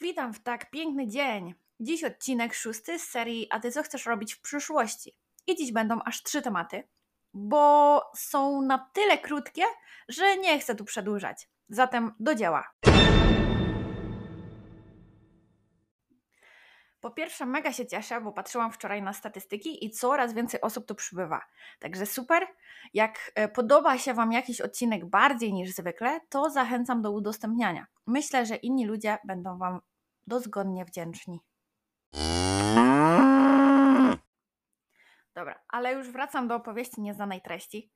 Witam w tak piękny dzień. Dziś odcinek szósty z serii A ty co chcesz robić w przyszłości? I dziś będą aż trzy tematy, bo są na tyle krótkie, że nie chcę tu przedłużać. Zatem do dzieła. Po pierwsze, mega się cieszę, bo patrzyłam wczoraj na statystyki i coraz więcej osób tu przybywa. Także super. Jak e, podoba się Wam jakiś odcinek bardziej niż zwykle, to zachęcam do udostępniania. Myślę, że inni ludzie będą Wam dozgodnie wdzięczni. Dobra, ale już wracam do opowieści nieznanej treści.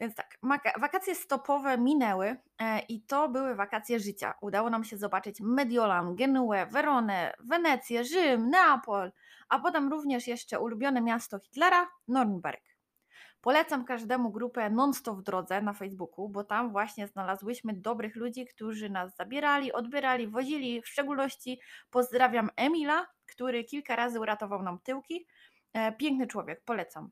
Więc tak, wakacje stopowe minęły e, i to były wakacje życia. Udało nam się zobaczyć Mediolan, Genuę, Weronę, Wenecję, Rzym, Neapol, a potem również jeszcze ulubione miasto Hitlera, Nornberg. Polecam każdemu grupę Non-Stop w drodze na Facebooku, bo tam właśnie znalazłyśmy dobrych ludzi, którzy nas zabierali, odbierali, wozili. W szczególności pozdrawiam Emila, który kilka razy uratował nam tyłki. E, piękny człowiek, polecam.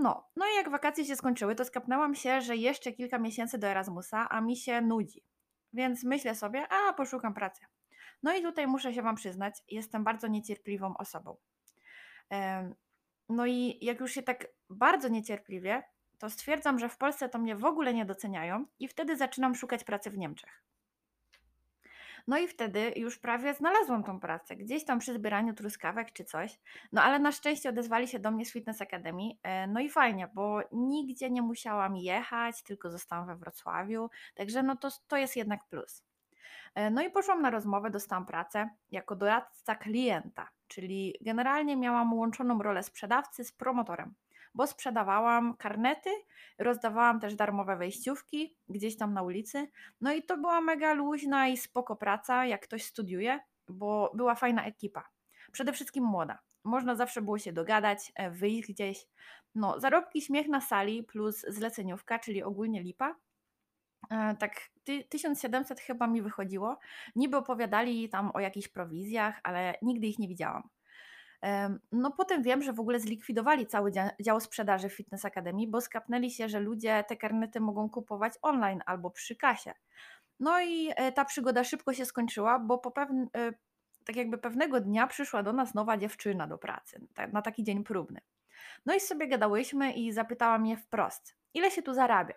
No, no i jak wakacje się skończyły, to skapnęłam się, że jeszcze kilka miesięcy do Erasmusa, a mi się nudzi. Więc myślę sobie, a poszukam pracy. No i tutaj muszę się Wam przyznać, jestem bardzo niecierpliwą osobą. No i jak już się tak bardzo niecierpliwie, to stwierdzam, że w Polsce to mnie w ogóle nie doceniają i wtedy zaczynam szukać pracy w Niemczech. No i wtedy już prawie znalazłam tą pracę, gdzieś tam przy zbieraniu truskawek czy coś. No ale na szczęście odezwali się do mnie z Fitness Academy. E, no i fajnie, bo nigdzie nie musiałam jechać, tylko zostałam we Wrocławiu. Także no to, to jest jednak plus. E, no i poszłam na rozmowę, dostałam pracę jako doradca klienta, czyli generalnie miałam łączoną rolę sprzedawcy z promotorem bo sprzedawałam karnety, rozdawałam też darmowe wejściówki gdzieś tam na ulicy. No i to była mega luźna i spoko praca, jak ktoś studiuje, bo była fajna ekipa. Przede wszystkim młoda. Można zawsze było się dogadać, e, wyjść gdzieś. No, zarobki śmiech na sali plus zleceniówka, czyli ogólnie lipa. E, tak 1700 chyba mi wychodziło. Niby opowiadali tam o jakichś prowizjach, ale nigdy ich nie widziałam. No potem wiem, że w ogóle zlikwidowali cały dział sprzedaży w Fitness Academy, bo skapnęli się, że ludzie te karnety mogą kupować online albo przy kasie. No i e, ta przygoda szybko się skończyła, bo po e, tak jakby pewnego dnia przyszła do nas nowa dziewczyna do pracy, na taki dzień próbny. No i sobie gadałyśmy i zapytała mnie wprost, ile się tu zarabia?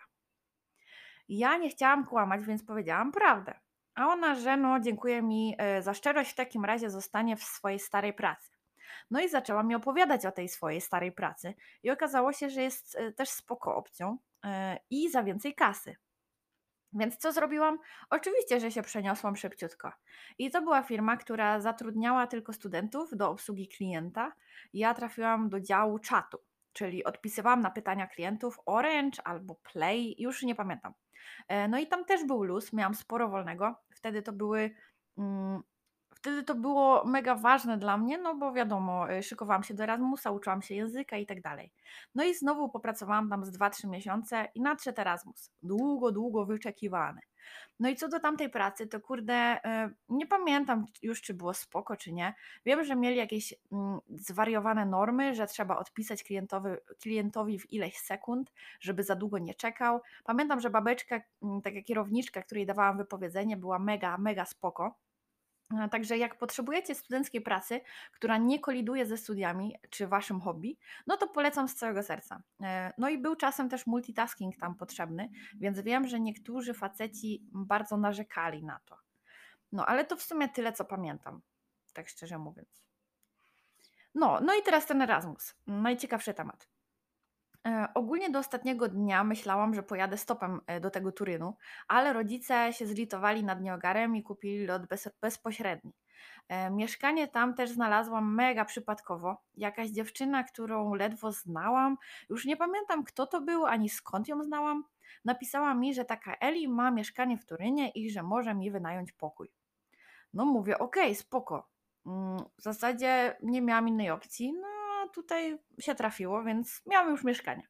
Ja nie chciałam kłamać, więc powiedziałam prawdę. A ona, że no dziękuję mi e, za szczerość, w takim razie zostanie w swojej starej pracy. No i zaczęła mi opowiadać o tej swojej starej pracy i okazało się, że jest e, też spoko opcją e, i za więcej kasy. Więc co zrobiłam? Oczywiście, że się przeniosłam szybciutko. I to była firma, która zatrudniała tylko studentów do obsługi klienta. Ja trafiłam do działu czatu, czyli odpisywałam na pytania klientów Orange albo Play, już nie pamiętam. E, no i tam też był luz, miałam sporo wolnego. Wtedy to były mm, wtedy to było mega ważne dla mnie, no bo wiadomo, y, szykowałam się do Erasmusa, uczyłam się języka i tak dalej. No i znowu popracowałam tam z 2-3 miesiące i nadszedł Erasmus. Długo, długo wyczekiwany. No i co do tamtej pracy, to kurde, y, nie pamiętam już, czy było spoko, czy nie. Wiem, że mieli jakieś mm, zwariowane normy, że trzeba odpisać klientowi, klientowi w ileś sekund, żeby za długo nie czekał. Pamiętam, że babeczka, mm, taka kierowniczka, której dawałam wypowiedzenie, była mega, mega spoko. Także jak potrzebujecie studenckiej pracy, która nie koliduje ze studiami czy waszym hobby, no to polecam z całego serca. E, no i był czasem też multitasking tam potrzebny, więc wiem, że niektórzy faceci bardzo narzekali na to. No ale to w sumie tyle, co pamiętam, tak szczerze mówiąc. No, no i teraz ten Erasmus, najciekawszy temat. E, ogólnie do ostatniego dnia myślałam, że pojadę stopem e, do tego Turynu, ale rodzice się zlitowali nad nieogarem i kupili lot bez, bezpośredni. E, mieszkanie tam też znalazłam mega przypadkowo. Jakaś dziewczyna, którą ledwo znałam, już nie pamiętam kto to był ani skąd ją znałam, napisała mi, że taka Eli ma mieszkanie w Turynie i że może mi wynająć pokój. No mówię, okej, spoko. Mm, w zasadzie nie miałam innej opcji, no tutaj się trafiło, więc miałam już mieszkanie.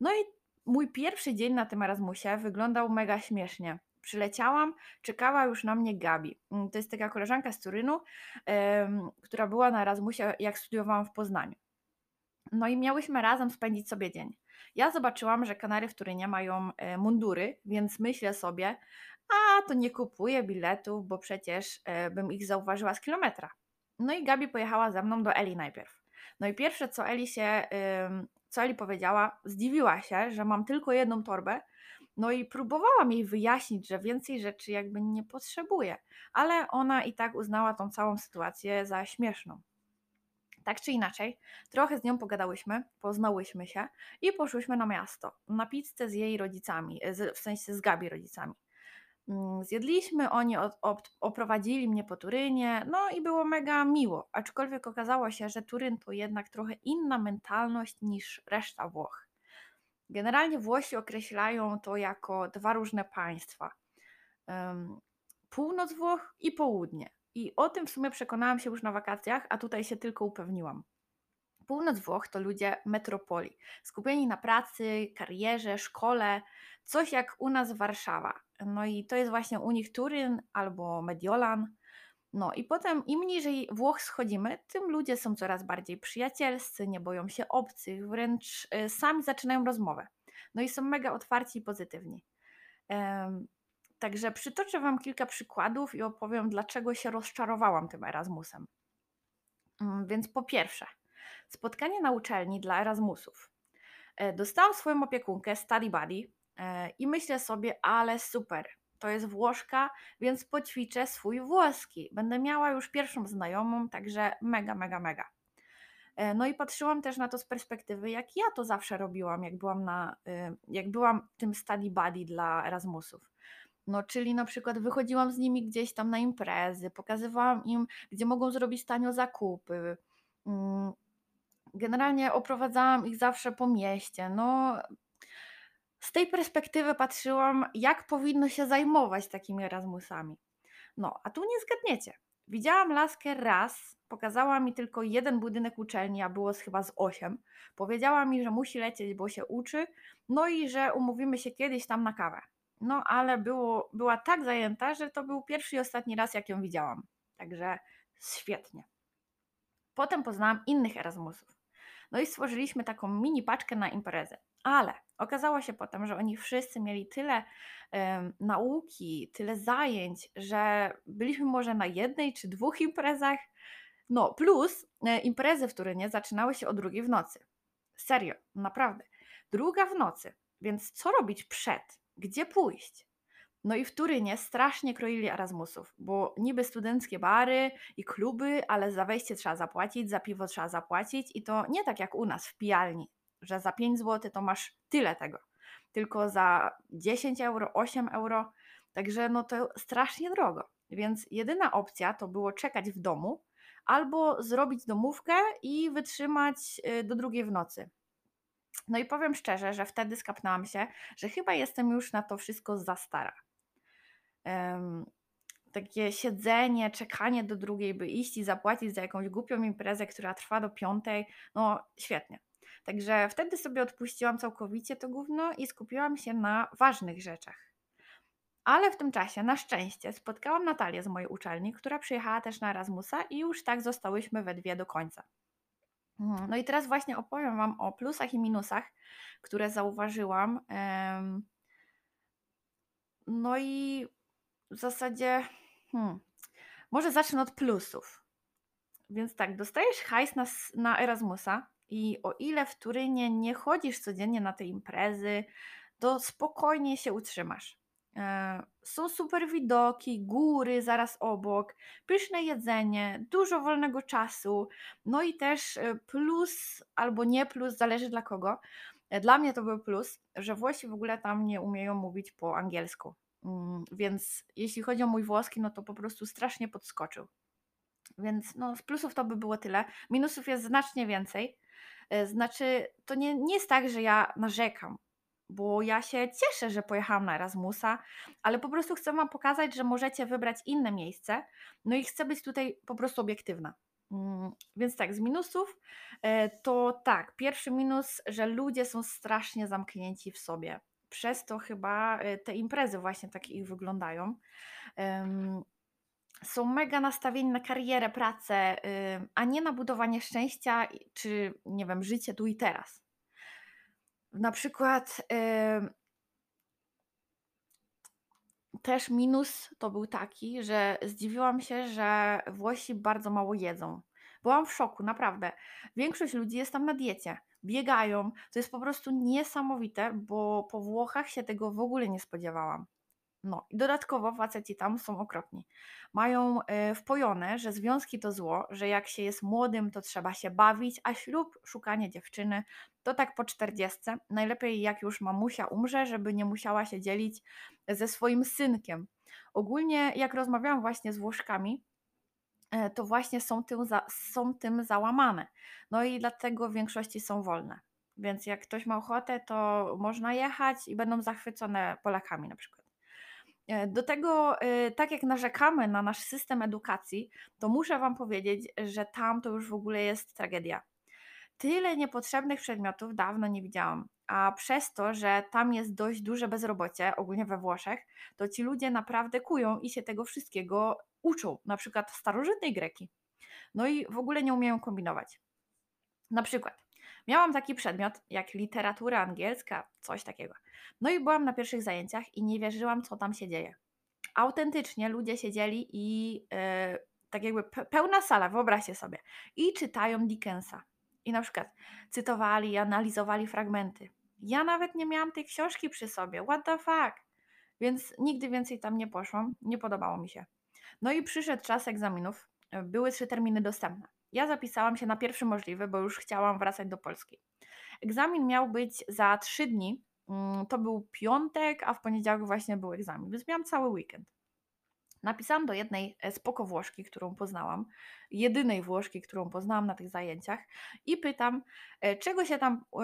No i mój pierwszy dzień na tym Erasmusie wyglądał mega śmiesznie. Przyleciałam, czekała już na mnie Gabi. Mm, to jest taka koleżanka z Turynu, która była na Erasmusie, jak studiowałam w Poznaniu. No i miałyśmy razem spędzić sobie dzień. Ja zobaczyłam, że Kanary w Turynie mają e, mundury, więc myślę sobie, a to nie kupuję biletów, bo przecież e, bym ich zauważyła z kilometra. No i Gabi pojechała ze mną do Eli najpierw. No i pierwsze, co Eli się, co Eli powiedziała, zdziwiła się, że mam tylko jedną torbę. No i próbowałam jej wyjaśnić, że więcej rzeczy jakby nie potrzebuje, ale ona i tak uznała tą całą sytuację za śmieszną. Tak czy inaczej, trochę z nią pogadałyśmy, poznałyśmy się i poszłyśmy na miasto, na pizzę z jej rodzicami, w sensie z Gabi rodzicami. Mm, zjedliśmy, oni oprowadzili mnie po Turynie, no i było mega miło, aczkolwiek okazało się, że Turyn to jednak trochę inna mentalność niż reszta Włoch. Generalnie Włosi określają to jako dwa różne państwa. Północ Włoch i południe. I o tym w sumie przekonałam się już na wakacjach, a tutaj się tylko upewniłam. Północ Włoch to ludzie metropolii, skupieni na pracy, karierze, szkole, coś jak u nas Warszawa. No i to jest właśnie u nich Turyn albo Mediolan. No i potem im niżej Włoch schodzimy, tym ludzie są coraz bardziej przyjacielscy, nie boją się obcych, wręcz y, sami zaczynają rozmowę. No i są mega otwarci i pozytywni. Także przytoczę Wam kilka przykładów i opowiem, dlaczego się rozczarowałam tym Erasmusem. Mm, więc po pierwsze, spotkanie na uczelni dla Erasmusów. E, dostałam swoją opiekunkę, Study Buddy, e, i myślę sobie, ale super, to jest Włoszka, więc poćwiczę swój włoski. Będę miała już pierwszą znajomą, także mega, mega, mega. E, no i patrzyłam też na to z perspektywy, jak ja to zawsze robiłam, jak byłam, na, jak byłam tym study buddy dla Erasmusów. No, czyli na przykład wychodziłam z nimi gdzieś tam na imprezy, pokazywałam im, gdzie mogą zrobić tanio zakupy. Generalnie oprowadzałam ich zawsze po mieście. No, z tej perspektywy patrzyłam, jak powinno się zajmować takimi Erasmusami. No, a tu nie zgadniecie. Widziałam laskę raz, pokazała mi tylko jeden budynek uczelni, a było chyba z osiem. Powiedziała mi, że musi lecieć, bo się uczy, no i że umówimy się kiedyś tam na kawę. No, ale było, była tak zajęta, że to był pierwszy i ostatni raz, jak ją widziałam. Także świetnie. Potem poznałam innych Erasmusów. No i stworzyliśmy taką mini paczkę na imprezę. Ale okazało się potem, że oni wszyscy mieli tyle nauki, tyle zajęć, że byliśmy może na jednej czy dwóch imprezach. No, plus e, imprezy w Turynie zaczynały się o drugiej w nocy. Serio, naprawdę. Druga w nocy. Więc co robić przed? Gdzie pójść? No i w Turynie strasznie kroili Erasmusów, bo niby studenckie bary i kluby, ale za wejście trzeba zapłacić, za piwo trzeba zapłacić i to nie tak jak u nas w pijalni, że za 5 zł to masz tyle tego, tylko za 10 euro, 8 euro, także no to strasznie drogo. Więc jedyna opcja to było czekać w domu albo zrobić domówkę i wytrzymać y, do drugiej w nocy. No i powiem szczerze, że wtedy skapnęłam się, że chyba jestem już na to wszystko za stara. Takie siedzenie, czekanie do drugiej, by iść i zapłacić za jakąś głupią imprezę, która trwa do piątej, no świetnie. Także wtedy sobie odpuściłam całkowicie to gówno i skupiłam się na ważnych rzeczach. Ale w tym czasie, na szczęście, spotkałam Natalię z mojej uczelni, która przyjechała też na Erasmusa i już tak zostałyśmy we dwie do końca. No i teraz właśnie opowiem Wam o plusach i minusach, które zauważyłam. No i w zasadzie, hmm, może zacznę od plusów. Więc tak, dostajesz hajs na, na Erasmusa i o ile w Turynie nie chodzisz codziennie na te imprezy, to spokojnie się utrzymasz. E, są super widoki, góry zaraz obok, pyszne jedzenie, dużo wolnego czasu, no i też e, plus albo nie plus, zależy dla kogo. E, dla mnie to był plus, że Włosi w ogóle tam nie umieją mówić po angielsku. Mm, więc jeśli chodzi o mój włoski, no to po prostu strasznie podskoczył. Więc no, z plusów to by było tyle. Minusów jest znacznie więcej. Znaczy, to nie, nie jest tak, że ja narzekam bo ja się cieszę, że pojechałam na Erasmusa, ale po prostu chcę Wam pokazać, że możecie wybrać inne miejsce. No i chcę być tutaj po prostu obiektywna. Mm, więc tak, z minusów e, to tak, pierwszy minus, że ludzie są strasznie zamknięci w sobie. Przez to chyba e, te imprezy właśnie takie ich wyglądają. Są mega nastawieni na karierę, pracę, a nie na budowanie szczęścia czy, nie wiem, życie tu i teraz. Na przykład też minus to był taki, że zdziwiłam się, że Włosi bardzo mało jedzą. Byłam w szoku, naprawdę. Większość ludzi jest tam na diecie, biegają. To jest po prostu niesamowite, bo po Włochach się tego w ogóle nie spodziewałam. No i dodatkowo faceci tam są okropni. Mają e, wpojone, że związki to zło, że jak się jest młodym, to trzeba się bawić, a ślub, szukanie dziewczyny, to tak po czterdziestce. Najlepiej jak już mamusia umrze, żeby nie musiała się dzielić ze swoim synkiem. Ogólnie jak rozmawiałam właśnie z Włoszkami, to właśnie są tym, za, są tym załamane. No i dlatego w większości są wolne. Więc jak ktoś ma ochotę, to można jechać i będą zachwycone Polakami na przykład. E, do tego, e, tak jak narzekamy na nasz system edukacji, to muszę Wam powiedzieć, że tam to już w ogóle jest tragedia. Tyle niepotrzebnych przedmiotów dawno nie widziałam, a przez to, że tam jest dość duże bezrobocie, ogólnie we Włoszech, to ci ludzie naprawdę kują i się tego wszystkiego uczą, na przykład starożytnej greki. No i w ogóle nie umieją kombinować. Na przykład, miałam taki przedmiot jak literatura angielska, coś takiego. No i byłam na pierwszych zajęciach i nie wierzyłam, co tam się dzieje. Autentycznie ludzie siedzieli i yy, tak jakby pełna sala, wyobraźcie sobie, i czytają Dickensa. I na przykład cytowali, analizowali fragmenty. Ja nawet nie miałam tej książki przy sobie. What the fuck? Więc nigdy więcej tam nie poszłam. Nie podobało mi się. No i przyszedł czas egzaminów. Były trzy terminy dostępne. Ja zapisałam się na pierwszy możliwy, bo już chciałam wracać do Polski. Egzamin miał być za trzy dni. Mm, to był piątek, a w poniedziałek właśnie był egzamin, więc miałam cały weekend. Napisałam do jednej e, spoko Włoszki, którą poznałam, jedynej Włoszki, którą poznałam na tych zajęciach, i pytam, e, czego się tam y,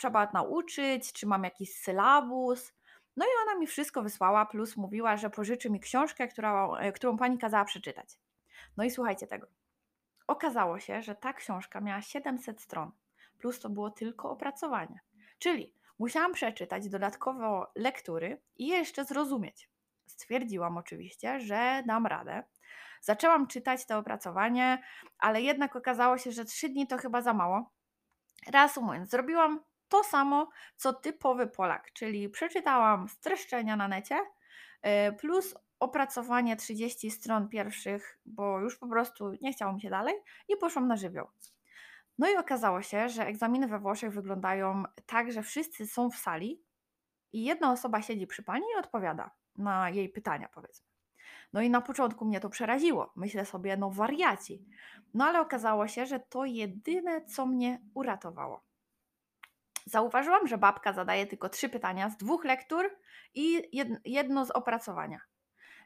trzeba nauczyć, czy mam jakiś sylabus. No i ona mi wszystko wysłała, plus mówiła, że pożyczy mi książkę, którą, którą pani kazała przeczytać. No i słuchajcie tego. Okazało się, że ta książka miała 700 stron, plus to było tylko opracowanie. Czyli musiałam przeczytać dodatkowo lektury i jeszcze zrozumieć. Stwierdziłam oczywiście, że dam radę. Zaczęłam czytać to opracowanie, ale jednak okazało się, że trzy dni to chyba za mało. Reasumując, zrobiłam to samo, co typowy Polak, czyli przeczytałam streszczenia na necie, y, plus opracowanie 30 stron pierwszych, bo już po prostu nie chciało mi się dalej i poszłam na żywioł. No i okazało się, że egzaminy we Włoszech wyglądają tak, że wszyscy są w sali i jedna osoba siedzi przy pani i odpowiada na jej pytania, powiedzmy. No i na początku mnie to przeraziło. Myślę sobie, no wariaci. No ale okazało się, że to jedyne, co mnie uratowało. Zauważyłam, że babka zadaje tylko trzy pytania z dwóch lektur i jedno z opracowania.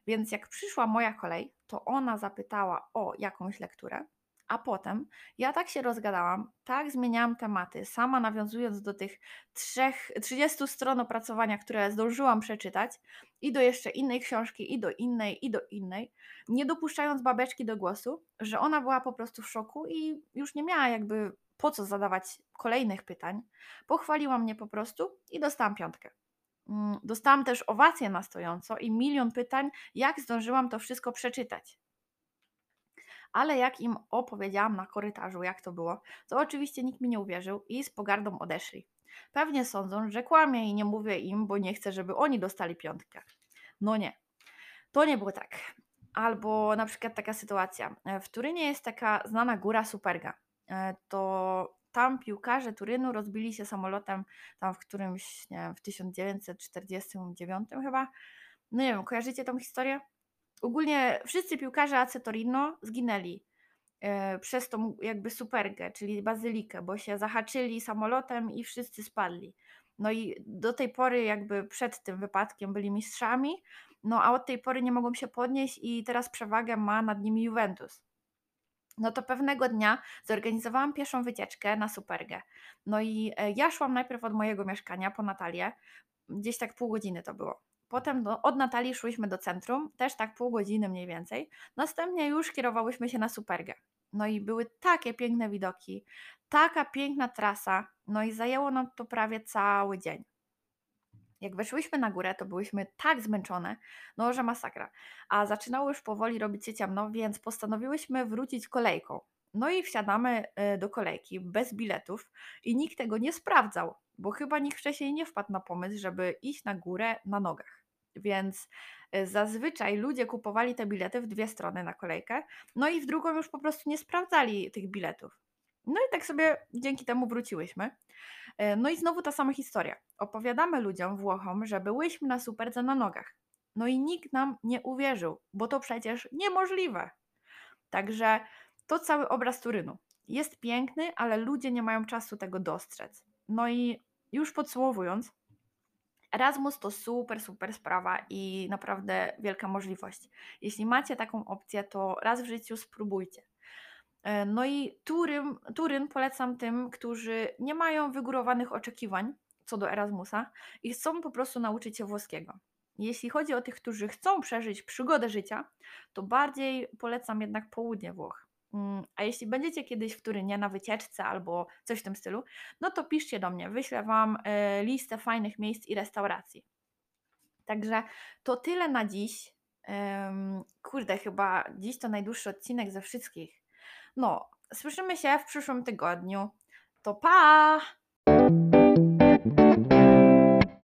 Więc jak przyszła moja kolej, to ona zapytała o jakąś lekturę, a potem ja tak się rozgadałam, tak zmieniałam tematy, sama nawiązując do tych trzech, 30 stron opracowania, które zdążyłam przeczytać, i do jeszcze innej książki, i do innej, i do innej, nie dopuszczając babeczki do głosu, że ona była po prostu w szoku i już nie miała jakby po co zadawać kolejnych pytań. Pochwaliła mnie po prostu i dostałam piątkę. Mm, dostałam też owację na stojąco i milion pytań, jak zdążyłam to wszystko przeczytać. Ale jak im opowiedziałam na korytarzu, jak to było, to oczywiście nikt mi nie uwierzył i z pogardą odeszli. Pewnie sądzą, że kłamię i nie mówię im, bo nie chcę, żeby oni dostali piątkę. No nie, to nie było tak. Albo na przykład taka sytuacja. W Turynie jest taka znana góra Superga. E, to tam piłkarze Turynu rozbili się samolotem tam w którymś, nie wiem, w 1949 chyba. No nie wiem, kojarzycie tą historię? Ogólnie wszyscy piłkarze AC Torino zginęli e, przez tą jakby supergę, czyli bazylikę, bo się zahaczyli samolotem i wszyscy spadli. No i do tej pory jakby przed tym wypadkiem byli mistrzami, no a od tej pory nie mogą się podnieść i teraz przewagę ma nad nimi Juventus. No to pewnego dnia zorganizowałam pierwszą wycieczkę na Supergę. No i e, ja szłam najpierw od mojego mieszkania po Natalię, gdzieś tak pół godziny to było. Potem do, od Natalii szłyśmy do centrum, też tak pół godziny mniej więcej. Następnie już kierowałyśmy się na Supergę. No i były takie piękne widoki, taka piękna trasa, no i zajęło nam to prawie cały dzień. Jak weszłyśmy na górę, to byłyśmy tak zmęczone, no że masakra. A zaczynało już powoli robić się ciemno, więc postanowiłyśmy wrócić kolejką. No i wsiadamy e, do kolejki bez biletów i nikt tego nie sprawdzał, bo chyba nikt wcześniej nie wpadł na pomysł, żeby iść na górę na nogach. Więc y, zazwyczaj ludzie kupowali te bilety w dwie strony na kolejkę, no i w drugą już po prostu nie sprawdzali tych biletów. No i tak sobie dzięki temu wróciłyśmy. E, No i znowu ta sama historia. Opowiadamy ludziom, Włochom, że byłyśmy na superdze na nogach. No i nikt nam nie uwierzył, bo to przecież niemożliwe. Także to cały obraz Turynu. Jest piękny, ale ludzie nie mają czasu tego dostrzec. No i już podsumowując, Erasmus to super, super sprawa i naprawdę wielka możliwość. Jeśli macie taką opcję, to raz w życiu spróbujcie. E, No i Turyn, Turyn polecam tym, którzy nie mają wygórowanych oczekiwań co do Erasmusa i chcą po prostu nauczyć się włoskiego. Jeśli chodzi o tych, którzy chcą przeżyć przygodę życia, to bardziej polecam jednak południe Włoch. Mm, A jeśli będziecie kiedyś w Turynie na wycieczce albo coś w tym stylu, no to piszcie do mnie, wyślę Wam e, listę fajnych miejsc i restauracji. Także to tyle na dziś. Kurde, chyba dziś to najdłuższy odcinek ze wszystkich. No, słyszymy się w przyszłym tygodniu. To pa!